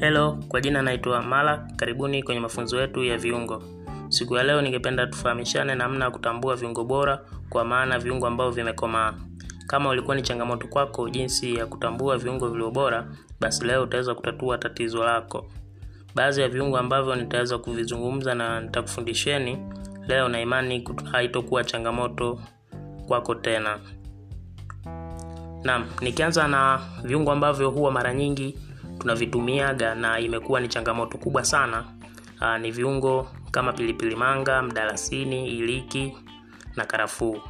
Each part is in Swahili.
Hello, kwa jina naitwa Mala. Karibuni kwenye mafunzo yetu ya viungo. Siku ya leo ningependa tufahamishane namna ya kutambua viungo bora, kwa maana viungo ambavyo vimekomaa. Kama ulikuwa ni changamoto kwako jinsi ya kutambua viungo vilivyo bora, basi leo utaweza kutatua tatizo lako. Baadhi ya viungo ambavyo nitaweza kuvizungumza na nitakufundisheni leo, na haitokuwa changamoto kwako tena. Naam, nikianza na viungo ambavyo huwa mara nyingi tunavitumiaga na imekuwa ni changamoto kubwa sana. uh, ni viungo kama pilipili manga, mdalasini, iliki na karafuu.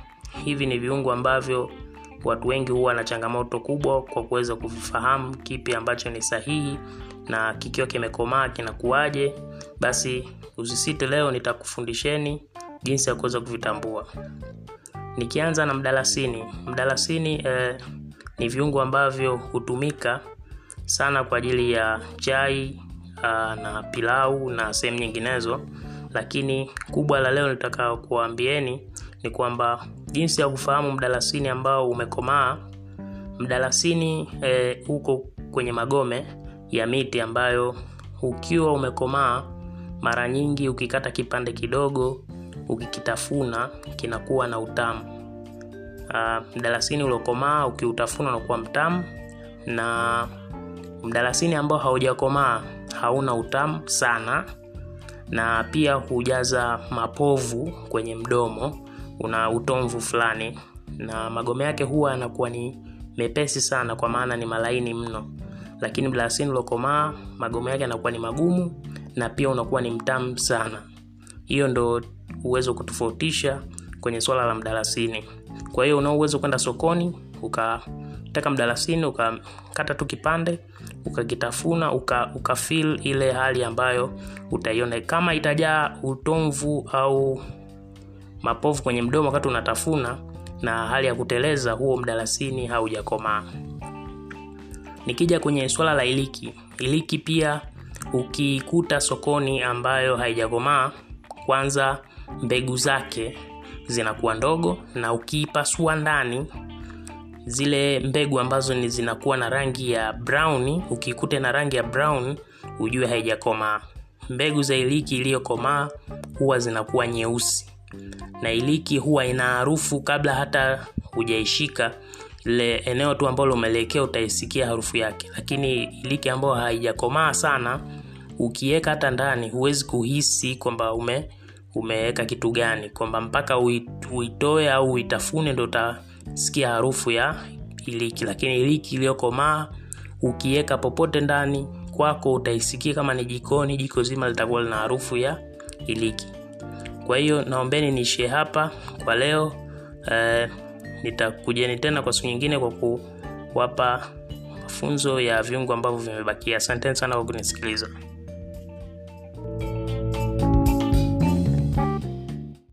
Hivi ni viungo ambavyo watu wengi huwa na changamoto kubwa kwa kuweza kuvifahamu kipi ambacho ni sahihi na kikiwa kimekomaa kinakuwaje. Basi usisite, leo nitakufundisheni jinsi ya kuweza kuvitambua. Nikianza na mdalasini. Mdalasini eh, ni viungo ambavyo hutumika sana kwa ajili ya chai aa, na pilau na sehemu nyinginezo, lakini kubwa la leo nitaka kuambieni ni kwamba jinsi ya kufahamu mdalasini ambao umekomaa. Mdalasini uko kwenye magome ya miti ambayo ukiwa umekomaa, mara nyingi ukikata kipande kidogo, ukikitafuna kinakuwa na utamu. Uh, mdalasini uliokomaa ukiutafuna unakuwa mtamu, na mdalasini ambao haujakomaa hauna utamu sana, na pia hujaza mapovu kwenye mdomo, una utomvu fulani, na magome yake huwa yanakuwa ni mepesi sana, kwa maana ni malaini mno. Lakini mdalasini uliokomaa magome yake yanakuwa ni magumu, na pia unakuwa ni mtamu sana. Hiyo ndo uwezo kutofautisha kwenye swala la mdalasini. Kwa hiyo una uwezo kwenda sokoni ukataka mdalasini ukakata tu kipande ukakitafuna uka, uka ile hali ambayo utaiona kama itajaa utomvu au mapovu kwenye mdomo wakati unatafuna na hali ya kuteleza, huo mdalasini haujakomaa. Nikija kwenye swala la iliki, iliki pia ukikuta sokoni ambayo haijakomaa, kwanza mbegu zake zinakuwa ndogo, na ukiipasua ndani zile mbegu ambazo ni zinakuwa na rangi ya brown, ukikute na rangi ya brown ujue haijakomaa. Mbegu za iliki iliyokomaa huwa zinakuwa nyeusi, na iliki huwa ina harufu kabla hata hujaishika ile eneo tu ambalo umelekea utaisikia harufu yake. Lakini iliki ambayo haijakomaa sana, ukiweka hata ndani huwezi kuhisi kwamba ume umeweka kitu gani, kwamba mpaka uitoe au uitafune ndo utasikia harufu ya iliki. Lakini iliki iliyokomaa ukiweka popote ndani kwako utaisikia, kama ni jikoni, jiko zima litakuwa lina harufu ya iliki. Kwa hiyo naombeni niishie hapa kwa leo. Eh, nitakujeni tena kwa siku nyingine kwa kuwapa mafunzo ya viungo ambavyo vimebakia. Asanteni sana kwa kunisikiliza.